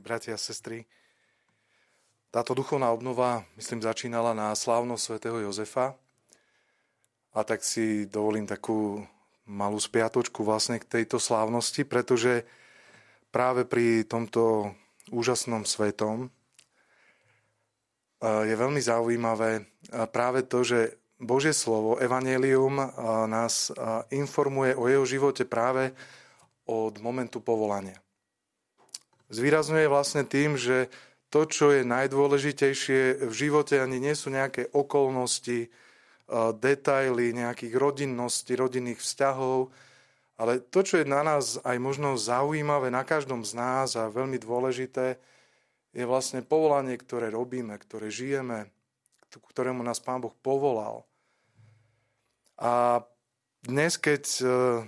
bratia a sestry. Táto duchovná obnova, myslím, začínala na slávnosť svätého Jozefa. A tak si dovolím takú malú spiatočku vlastne k tejto slávnosti, pretože práve pri tomto úžasnom svetom je veľmi zaujímavé práve to, že Božie slovo, Evangelium nás informuje o jeho živote práve od momentu povolania. Zvýrazňuje vlastne tým, že to, čo je najdôležitejšie v živote, ani nie sú nejaké okolnosti, detaily nejakých rodinnosti, rodinných vzťahov, ale to, čo je na nás aj možno zaujímavé na každom z nás a veľmi dôležité, je vlastne povolanie, ktoré robíme, ktoré žijeme, ktorému nás Pán Boh povolal. A dnes, keď e,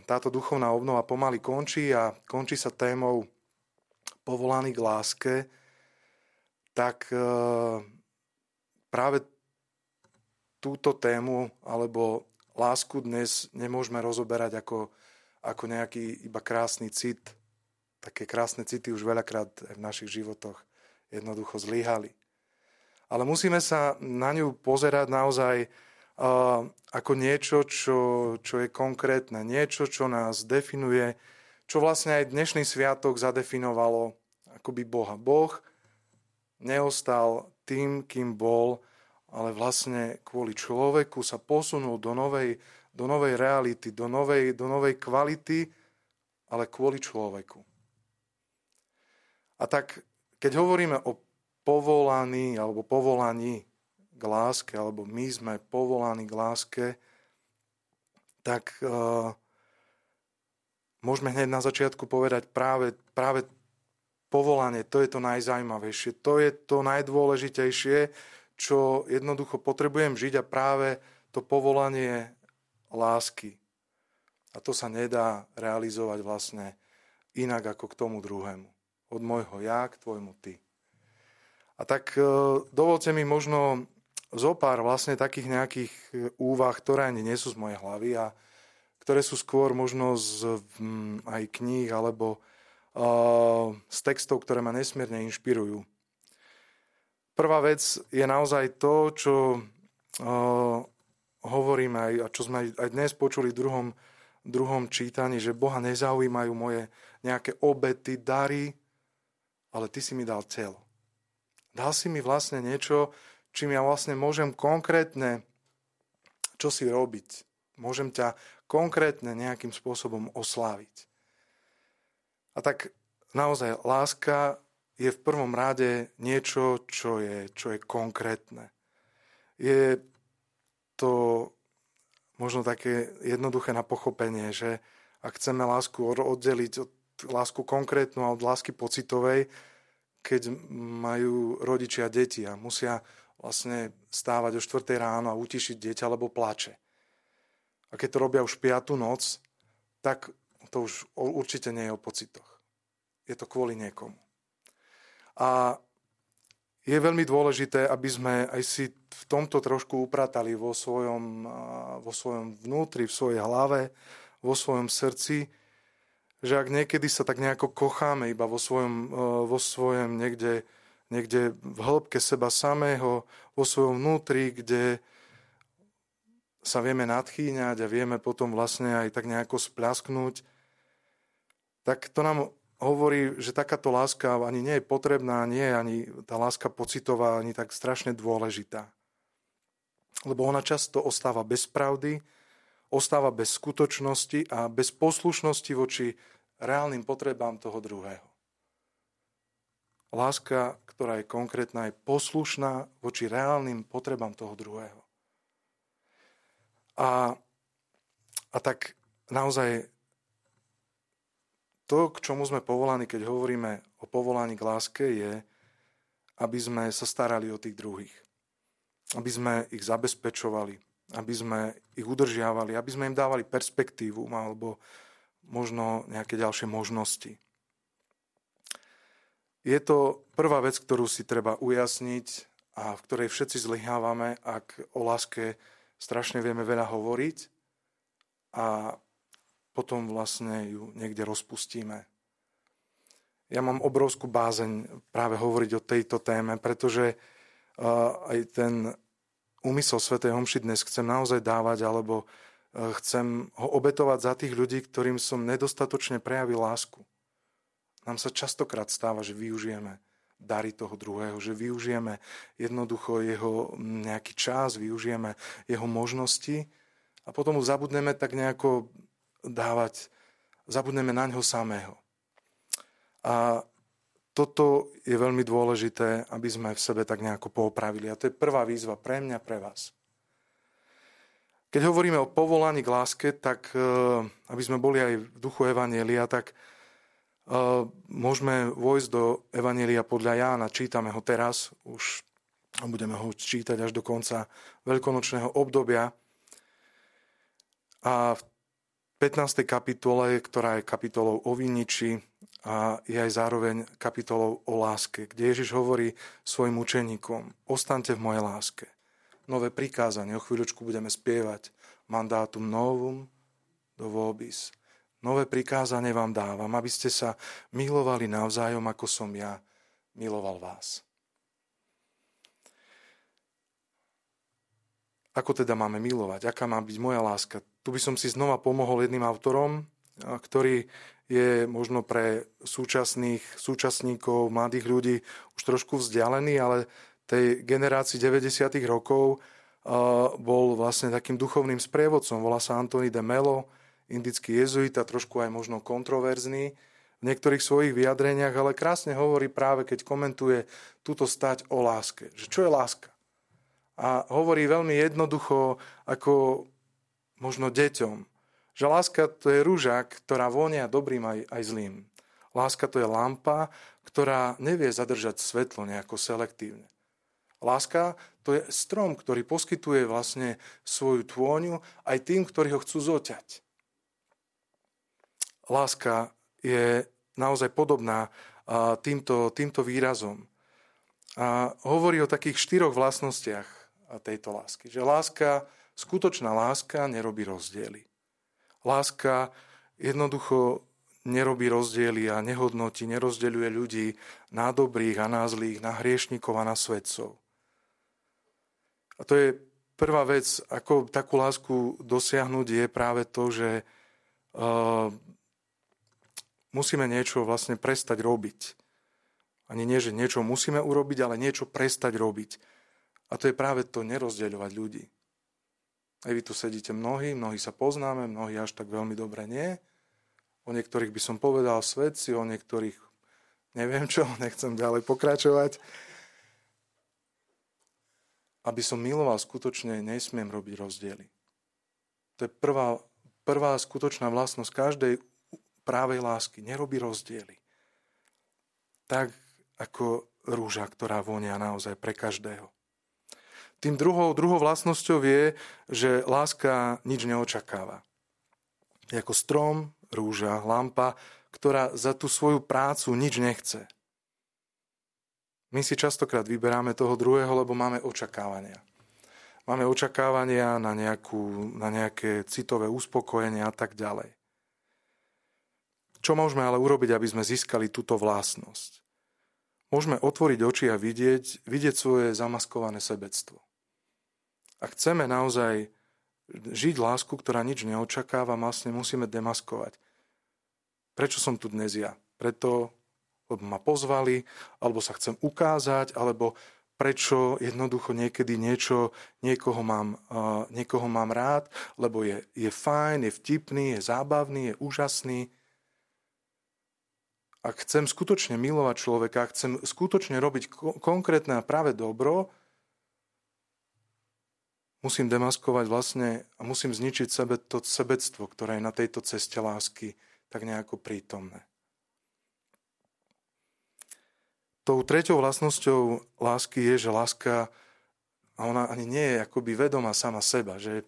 táto duchovná obnova pomaly končí a končí sa témou povolaný k láske, tak e, práve túto tému alebo lásku dnes nemôžeme rozoberať ako, ako nejaký iba krásny cit. Také krásne city už veľakrát v našich životoch jednoducho zlyhali. Ale musíme sa na ňu pozerať naozaj uh, ako niečo, čo, čo je konkrétne, niečo, čo nás definuje, čo vlastne aj dnešný sviatok zadefinovalo akoby Boha. Boh neostal tým, kým bol, ale vlastne kvôli človeku sa posunul do novej, do novej reality, do novej, do novej kvality, ale kvôli človeku. A tak, keď hovoríme o povolaní alebo povolaní k láske, alebo my sme povolaní k láske, tak uh, môžeme hneď na začiatku povedať práve, práve povolanie, to je to najzajímavejšie, to je to najdôležitejšie, čo jednoducho potrebujem žiť a práve to povolanie lásky. A to sa nedá realizovať vlastne inak ako k tomu druhému. Od môjho ja k tvojmu ty. A tak e, dovolte mi možno zo pár vlastne takých nejakých úvah, ktoré ani nie sú z mojej hlavy a ktoré sú skôr možno z aj kníh alebo z textov, ktoré ma nesmierne inšpirujú. Prvá vec je naozaj to, čo hovoríme aj, a čo sme aj dnes počuli v druhom, druhom čítaní, že Boha nezaujímajú moje nejaké obety, dary, ale Ty si mi dal telo. Dal si mi vlastne niečo, čím ja vlastne môžem konkrétne čo si robiť. Môžem ťa konkrétne nejakým spôsobom osláviť. A tak naozaj láska je v prvom rade niečo, čo je, čo je konkrétne. Je to možno také jednoduché na pochopenie, že ak chceme lásku oddeliť od lásku konkrétnu a od lásky pocitovej, keď majú rodičia deti a musia vlastne stávať o 4 ráno a utišiť dieťa, lebo plače. A keď to robia už 5. noc, tak to už určite nie je o pocitoch je to kvôli niekomu. A je veľmi dôležité, aby sme aj si v tomto trošku upratali vo svojom, vo svojom vnútri, v svojej hlave, vo svojom srdci, že ak niekedy sa tak nejako kocháme iba vo svojom, vo svojom niekde, niekde v hĺbke seba samého, vo svojom vnútri, kde sa vieme nadchýňať a vieme potom vlastne aj tak nejako splasknúť, tak to nám hovorí, že takáto láska ani nie je potrebná, nie je ani tá láska pocitová, ani tak strašne dôležitá. Lebo ona často ostáva bez pravdy, ostáva bez skutočnosti a bez poslušnosti voči reálnym potrebám toho druhého. Láska, ktorá je konkrétna, je poslušná voči reálnym potrebám toho druhého. A, a tak naozaj to, k čomu sme povolaní, keď hovoríme o povolaní k láske, je, aby sme sa starali o tých druhých. Aby sme ich zabezpečovali, aby sme ich udržiavali, aby sme im dávali perspektívu alebo možno nejaké ďalšie možnosti. Je to prvá vec, ktorú si treba ujasniť a v ktorej všetci zlyhávame, ak o láske strašne vieme veľa hovoriť a potom vlastne ju niekde rozpustíme. ja mám obrovskú bázeň práve hovoriť o tejto téme, pretože aj ten úmysel Svetej Homši dnes chcem naozaj dávať, alebo chcem ho obetovať za tých ľudí, ktorým som nedostatočne prejavil lásku. Nám sa častokrát stáva, že využijeme dary toho druhého, že využijeme jednoducho jeho nejaký čas, využijeme jeho možnosti a potom mu zabudneme tak nejako dávať, zabudneme na ňo samého. A toto je veľmi dôležité, aby sme v sebe tak nejako poopravili. A to je prvá výzva pre mňa, pre vás. Keď hovoríme o povolaní k láske, tak e, aby sme boli aj v duchu Evanielia, tak môžeme vojsť do Evanielia podľa Jána. Čítame ho teraz, už budeme ho čítať až do konca veľkonočného obdobia. A v 15. kapitole, ktorá je kapitolou o viniči, a je aj zároveň kapitolou o láske, kde Ježiš hovorí svojim učeníkom, ostaňte v mojej láske. Nové prikázanie, o chvíľočku budeme spievať mandátum novum do vobis. Nové prikázanie vám dávam, aby ste sa milovali navzájom, ako som ja miloval vás. Ako teda máme milovať? Aká má byť moja láska? Tu by som si znova pomohol jedným autorom, ktorý je možno pre súčasných súčasníkov, mladých ľudí už trošku vzdialený, ale tej generácii 90. rokov bol vlastne takým duchovným sprievodcom. Volá sa Antony de Melo, indický jezuita, trošku aj možno kontroverzný v niektorých svojich vyjadreniach, ale krásne hovorí práve, keď komentuje túto stať o láske. Že čo je láska? A hovorí veľmi jednoducho, ako možno deťom. Že láska to je rúža, ktorá vonia dobrým aj, aj zlým. Láska to je lampa, ktorá nevie zadržať svetlo nejako selektívne. Láska to je strom, ktorý poskytuje vlastne svoju tôňu aj tým, ktorí ho chcú zoťať. Láska je naozaj podobná týmto, týmto výrazom. A hovorí o takých štyroch vlastnostiach tejto lásky. Že láska, skutočná láska nerobí rozdiely. Láska jednoducho nerobí rozdiely a nehodnotí, nerozdeľuje ľudí na dobrých a na zlých, na hriešnikov a na svedcov. A to je prvá vec, ako takú lásku dosiahnuť, je práve to, že musíme niečo vlastne prestať robiť. Ani nie, že niečo musíme urobiť, ale niečo prestať robiť. A to je práve to nerozdeľovať ľudí. Aj vy tu sedíte mnohí, mnohí sa poznáme, mnohí až tak veľmi dobre nie. O niektorých by som povedal svedci, o niektorých neviem čo, nechcem ďalej pokračovať. Aby som miloval skutočne, nesmiem robiť rozdiely. To je prvá, prvá skutočná vlastnosť každej právej lásky. Nerobí rozdiely. Tak ako rúža, ktorá vonia naozaj pre každého. Tým druhou, druhou vlastnosťou je, že láska nič neočakáva. Je ako strom, rúža, lampa, ktorá za tú svoju prácu nič nechce. My si častokrát vyberáme toho druhého, lebo máme očakávania. Máme očakávania na, nejakú, na nejaké citové uspokojenie a tak ďalej. Čo môžeme ale urobiť, aby sme získali túto vlastnosť? Môžeme otvoriť oči a vidieť, vidieť svoje zamaskované sebectvo. Ak chceme naozaj žiť lásku, ktorá nič neočakáva, vlastne musíme demaskovať. Prečo som tu dnes ja? Preto, lebo ma pozvali, alebo sa chcem ukázať, alebo prečo jednoducho niekedy niečo, niekoho mám, uh, niekoho mám rád, lebo je, je fajn, je vtipný, je zábavný, je úžasný. Ak chcem skutočne milovať človeka, ak chcem skutočne robiť ko- konkrétne a práve dobro, musím demaskovať vlastne a musím zničiť sebe to sebectvo, ktoré je na tejto ceste lásky tak nejako prítomné. Tou treťou vlastnosťou lásky je, že láska, a ona ani nie je akoby vedomá sama seba, že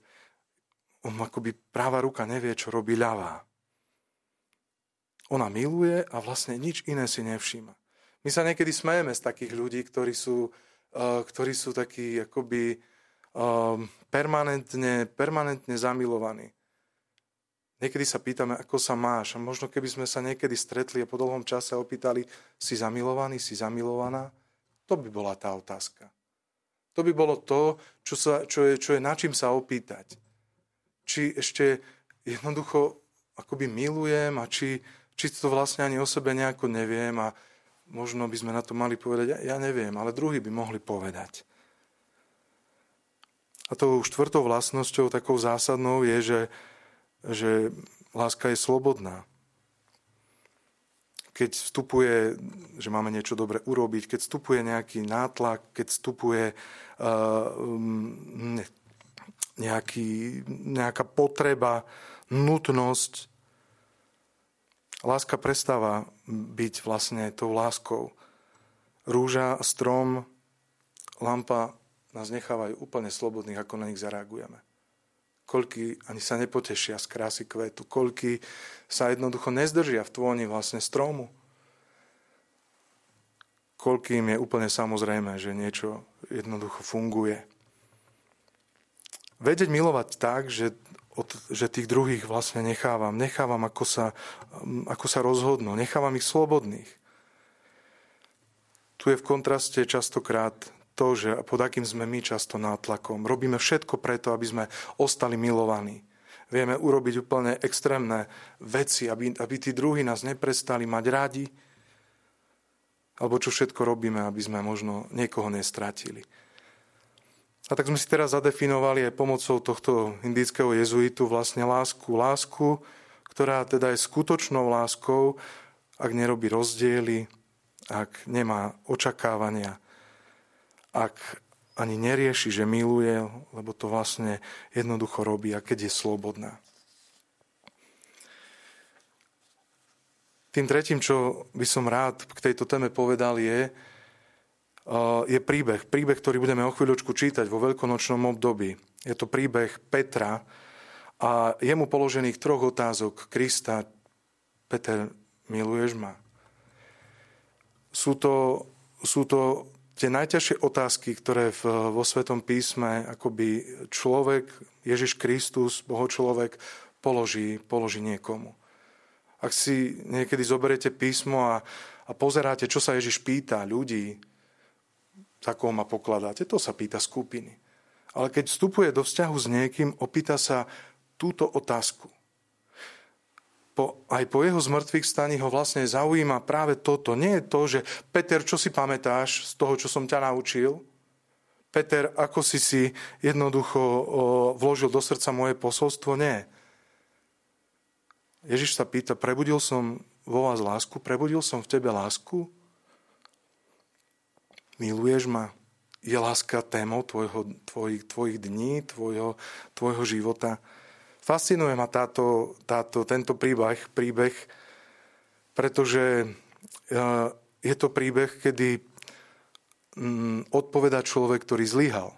on akoby práva ruka nevie, čo robí ľavá. Ona miluje a vlastne nič iné si nevšíma. My sa niekedy smejeme z takých ľudí, ktorí sú, uh, ktorí sú takí akoby Ehm, permanentne, permanentne zamilovaní. Niekedy sa pýtame, ako sa máš. A možno keby sme sa niekedy stretli a po dlhom čase opýtali, si zamilovaný, si zamilovaná, to by bola tá otázka. To by bolo to, čo, sa, čo, je, čo je na čím sa opýtať. Či ešte jednoducho akoby milujem a či, či to vlastne ani o sebe nejako neviem a možno by sme na to mali povedať, ja, ja neviem, ale druhý by mohli povedať. A tou štvrtou vlastnosťou, takou zásadnou je, že že láska je slobodná. Keď vstupuje, že máme niečo dobre urobiť, keď vstupuje nejaký nátlak, keď vstupuje uh, nejaký, nejaká potreba, nutnosť, láska prestáva byť vlastne tou láskou. Rúža, strom, lampa nás nechávajú úplne slobodných, ako na nich zareagujeme koľky ani sa nepotešia z krásy kvetu, koľky sa jednoducho nezdržia v tvoni vlastne stromu. Koľkým je úplne samozrejme, že niečo jednoducho funguje. Vedieť milovať tak, že, od, že tých druhých vlastne nechávam. Nechávam, ako sa, ako sa rozhodnú. Nechávam ich slobodných. Tu je v kontraste častokrát to, že pod akým sme my často nátlakom. Robíme všetko preto, aby sme ostali milovaní. Vieme urobiť úplne extrémne veci, aby, aby tí druhí nás neprestali mať radi, alebo čo všetko robíme, aby sme možno niekoho nestratili. A tak sme si teraz zadefinovali aj pomocou tohto indického jezuitu vlastne lásku. Lásku, ktorá teda je skutočnou láskou, ak nerobí rozdiely, ak nemá očakávania, ak ani nerieši, že miluje, lebo to vlastne jednoducho robí, a keď je slobodná. Tým tretím, čo by som rád k tejto téme povedal, je, je príbeh. Príbeh, ktorý budeme o chvíľočku čítať vo veľkonočnom období. Je to príbeh Petra a jemu položených troch otázok Krista. Peter, miluješ ma? Sú to, sú to tie najťažšie otázky, ktoré v, vo Svetom písme akoby človek, Ježiš Kristus, Boho človek, položí, položí niekomu. Ak si niekedy zoberiete písmo a, a pozeráte, čo sa Ježiš pýta ľudí, za koho ma pokladáte, to sa pýta skupiny. Ale keď vstupuje do vzťahu s niekým, opýta sa túto otázku po, aj po jeho zmrtvých staní ho vlastne zaujíma práve toto. Nie je to, že Peter, čo si pamätáš z toho, čo som ťa naučil? Peter, ako si si jednoducho vložil do srdca moje posolstvo? Nie. Ježiš sa pýta, prebudil som vo vás lásku? Prebudil som v tebe lásku? Miluješ ma? Je láska témou tvojho, tvojich, tvojich dní, tvojho, tvojho života? Fascinuje ma táto, táto, tento príbeh, príbeh, pretože e, je to príbeh, kedy mm, odpoveda človek, ktorý zlyhal.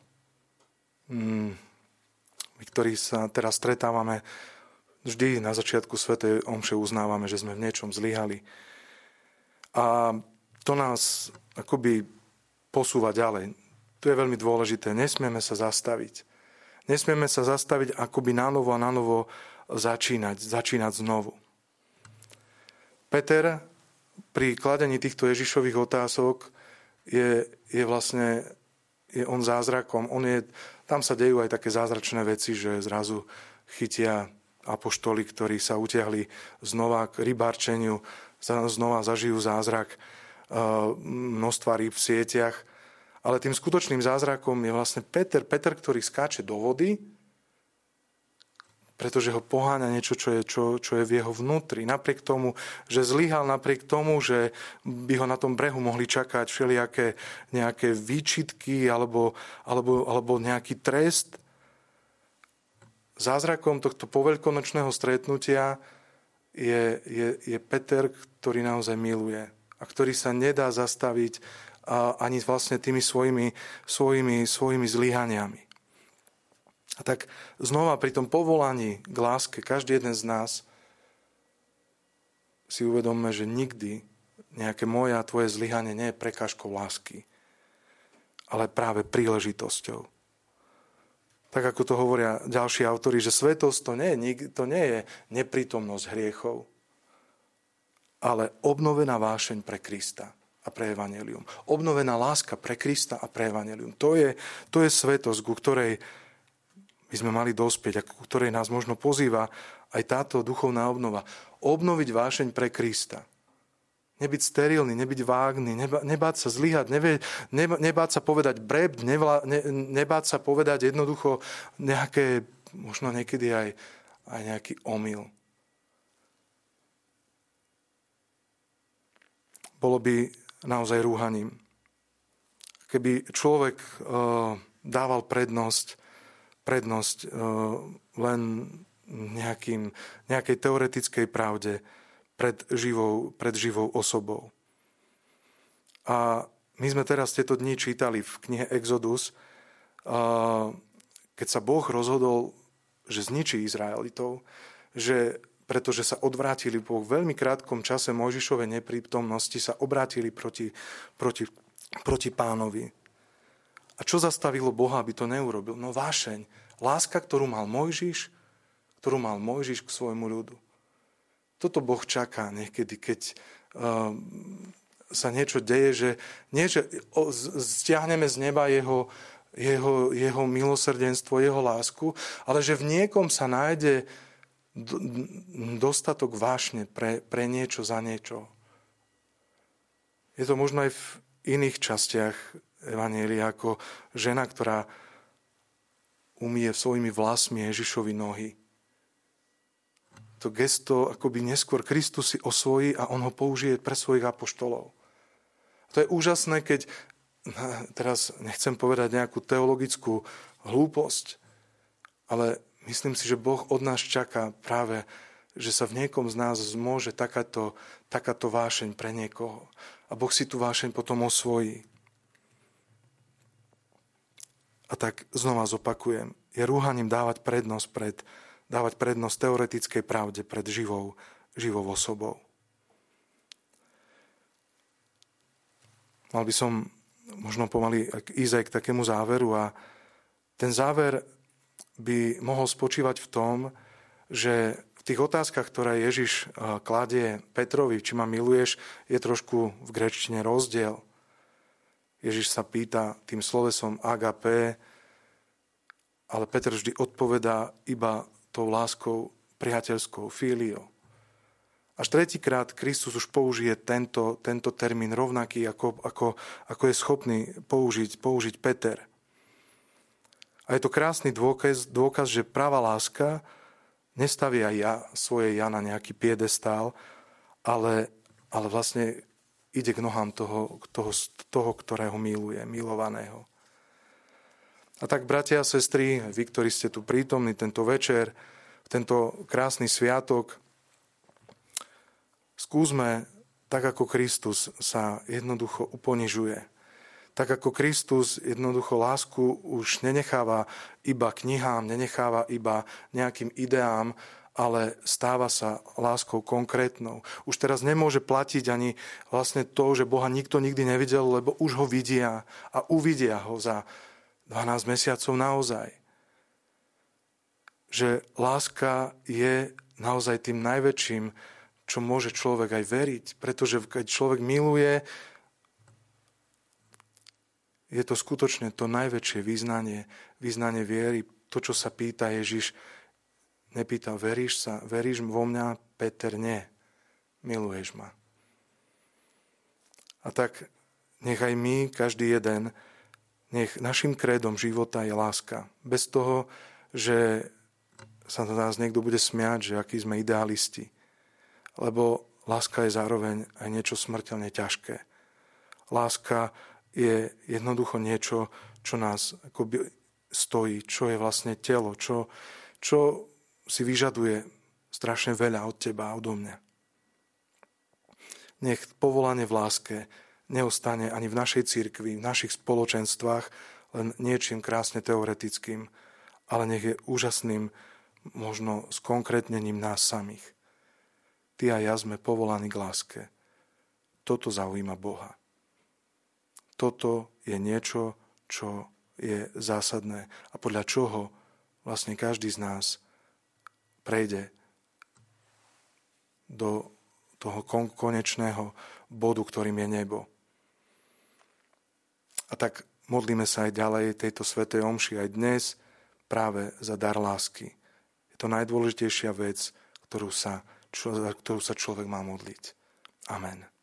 Mm, my, ktorí sa teraz stretávame, vždy na začiatku Svetej Omše uznávame, že sme v niečom zlyhali. A to nás akoby posúva ďalej. To je veľmi dôležité. Nesmieme sa zastaviť. Nesmieme sa zastaviť akoby na novo a na novo začínať, začínať znovu. Peter pri kladení týchto Ježišových otázok je, je vlastne je on zázrakom. On je, tam sa dejú aj také zázračné veci, že zrazu chytia apoštoli, ktorí sa utiahli znova k rybárčeniu, znova zažijú zázrak množstva rýb v sieťach ale tým skutočným zázrakom je vlastne Peter, Peter, ktorý skáče do vody, pretože ho poháňa niečo, čo je, čo, čo je v jeho vnútri. Napriek tomu, že zlyhal, napriek tomu, že by ho na tom brehu mohli čakať všelijaké nejaké výčitky alebo, alebo, alebo nejaký trest, zázrakom tohto poveľkonočného stretnutia je, je, je Peter, ktorý naozaj miluje a ktorý sa nedá zastaviť ani vlastne tými svojimi, svojimi, svojimi zlyhaniami. A tak znova pri tom povolaní k láske každý jeden z nás si uvedomme, že nikdy nejaké moje a tvoje zlyhanie nie je prekážkou lásky, ale práve príležitosťou. tak ako to hovoria ďalší autori, že svetosť to nie, to nie je neprítomnosť hriechov, ale obnovená vášeň pre Krista a pre Evangelium. Obnovená láska pre Krista a pre Evangelium. To je, to je svetosť, ku ktorej by sme mali dospieť a ku ktorej nás možno pozýva aj táto duchovná obnova. Obnoviť vášeň pre Krista. Nebyť sterilný, nebyť vágný, neba, nebáť sa zlyhať, nebáť sa povedať breb, nevla, ne, nebáť sa povedať jednoducho nejaké, možno niekedy aj, aj nejaký omyl. Bolo by naozaj rúhaním. Keby človek uh, dával prednosť, prednosť uh, len nejakým, nejakej teoretickej pravde, pred živou, pred živou osobou. A my sme teraz tieto dni čítali v knihe Exodus, keď sa Boh rozhodol, že zničí Izraelitov, že pretože sa odvrátili po veľmi krátkom čase Mojžišovej neprítomnosti, sa obrátili proti, proti, proti pánovi. A čo zastavilo Boha, aby to neurobil? No vášeň, láska, ktorú mal Mojžiš, ktorú mal Mojžiš k svojmu ľudu. Toto Boh čaká niekedy, keď uh, sa niečo deje, že nie, že stiahneme z neba jeho, jeho, jeho milosrdenstvo, jeho lásku, ale že v niekom sa nájde dostatok vášne pre, pre niečo za niečo. Je to možno aj v iných častiach Evanielia ako žena, ktorá umie svojimi vlasmi Ježišovi nohy to gesto akoby neskôr Kristus si osvojí a on ho použije pre svojich apoštolov. To je úžasné, keď, teraz nechcem povedať nejakú teologickú hlúposť, ale myslím si, že Boh od nás čaká práve, že sa v niekom z nás zmôže takáto, takáto vášeň pre niekoho. A Boh si tú vášeň potom osvojí. A tak znova zopakujem, je rúhaním dávať prednosť pred, dávať prednosť teoretickej pravde pred živou, živou osobou. Mal by som možno pomaly ísť aj k takému záveru a ten záver by mohol spočívať v tom, že v tých otázkach, ktoré Ježiš eh, kladie Petrovi, či ma miluješ, je trošku v grečtine rozdiel. Ježiš sa pýta tým slovesom agape, ale Peter vždy odpovedá iba tou láskou priateľskou, fíliou. Až tretíkrát Kristus už použije tento, tento termín rovnaký, ako, ako, ako je schopný použiť, použiť Peter. A je to krásny dôkaz, dôkaz, že práva láska nestavia ja svoje ja na nejaký piedestál, ale, ale vlastne ide k nohám toho, toho, toho, ktorého miluje, milovaného. A tak, bratia a sestry, vy, ktorí ste tu prítomní tento večer, tento krásny sviatok, skúsme, tak ako Kristus sa jednoducho uponižuje, tak ako Kristus jednoducho lásku už nenecháva iba knihám, nenecháva iba nejakým ideám, ale stáva sa láskou konkrétnou. Už teraz nemôže platiť ani vlastne to, že Boha nikto nikdy nevidel, lebo už ho vidia a uvidia ho za 12 mesiacov naozaj. Že láska je naozaj tým najväčším, čo môže človek aj veriť. Pretože keď človek miluje, je to skutočne to najväčšie význanie, význanie viery. To, čo sa pýta Ježiš, nepýta, veríš sa, veríš vo mňa? Peter, nie. Miluješ ma. A tak nechaj my, každý jeden, nech našim krédom života je láska. Bez toho, že sa na nás niekto bude smiať, že akí sme idealisti. Lebo láska je zároveň aj niečo smrteľne ťažké. Láska je jednoducho niečo, čo nás akoby stojí, čo je vlastne telo, čo, čo si vyžaduje strašne veľa od teba a odo mňa. Nech povolanie v láske neostane ani v našej cirkvi, v našich spoločenstvách len niečím krásne teoretickým, ale nech je úžasným možno skonkrétnením nás samých. Ty a ja sme povolaní k láske. Toto zaujíma Boha. Toto je niečo, čo je zásadné a podľa čoho vlastne každý z nás prejde do toho konečného bodu, ktorým je nebo. A tak modlíme sa aj ďalej tejto svetej omši aj dnes práve za dar lásky. Je to najdôležitejšia vec, ktorú sa, čo, ktorú sa človek má modliť. Amen.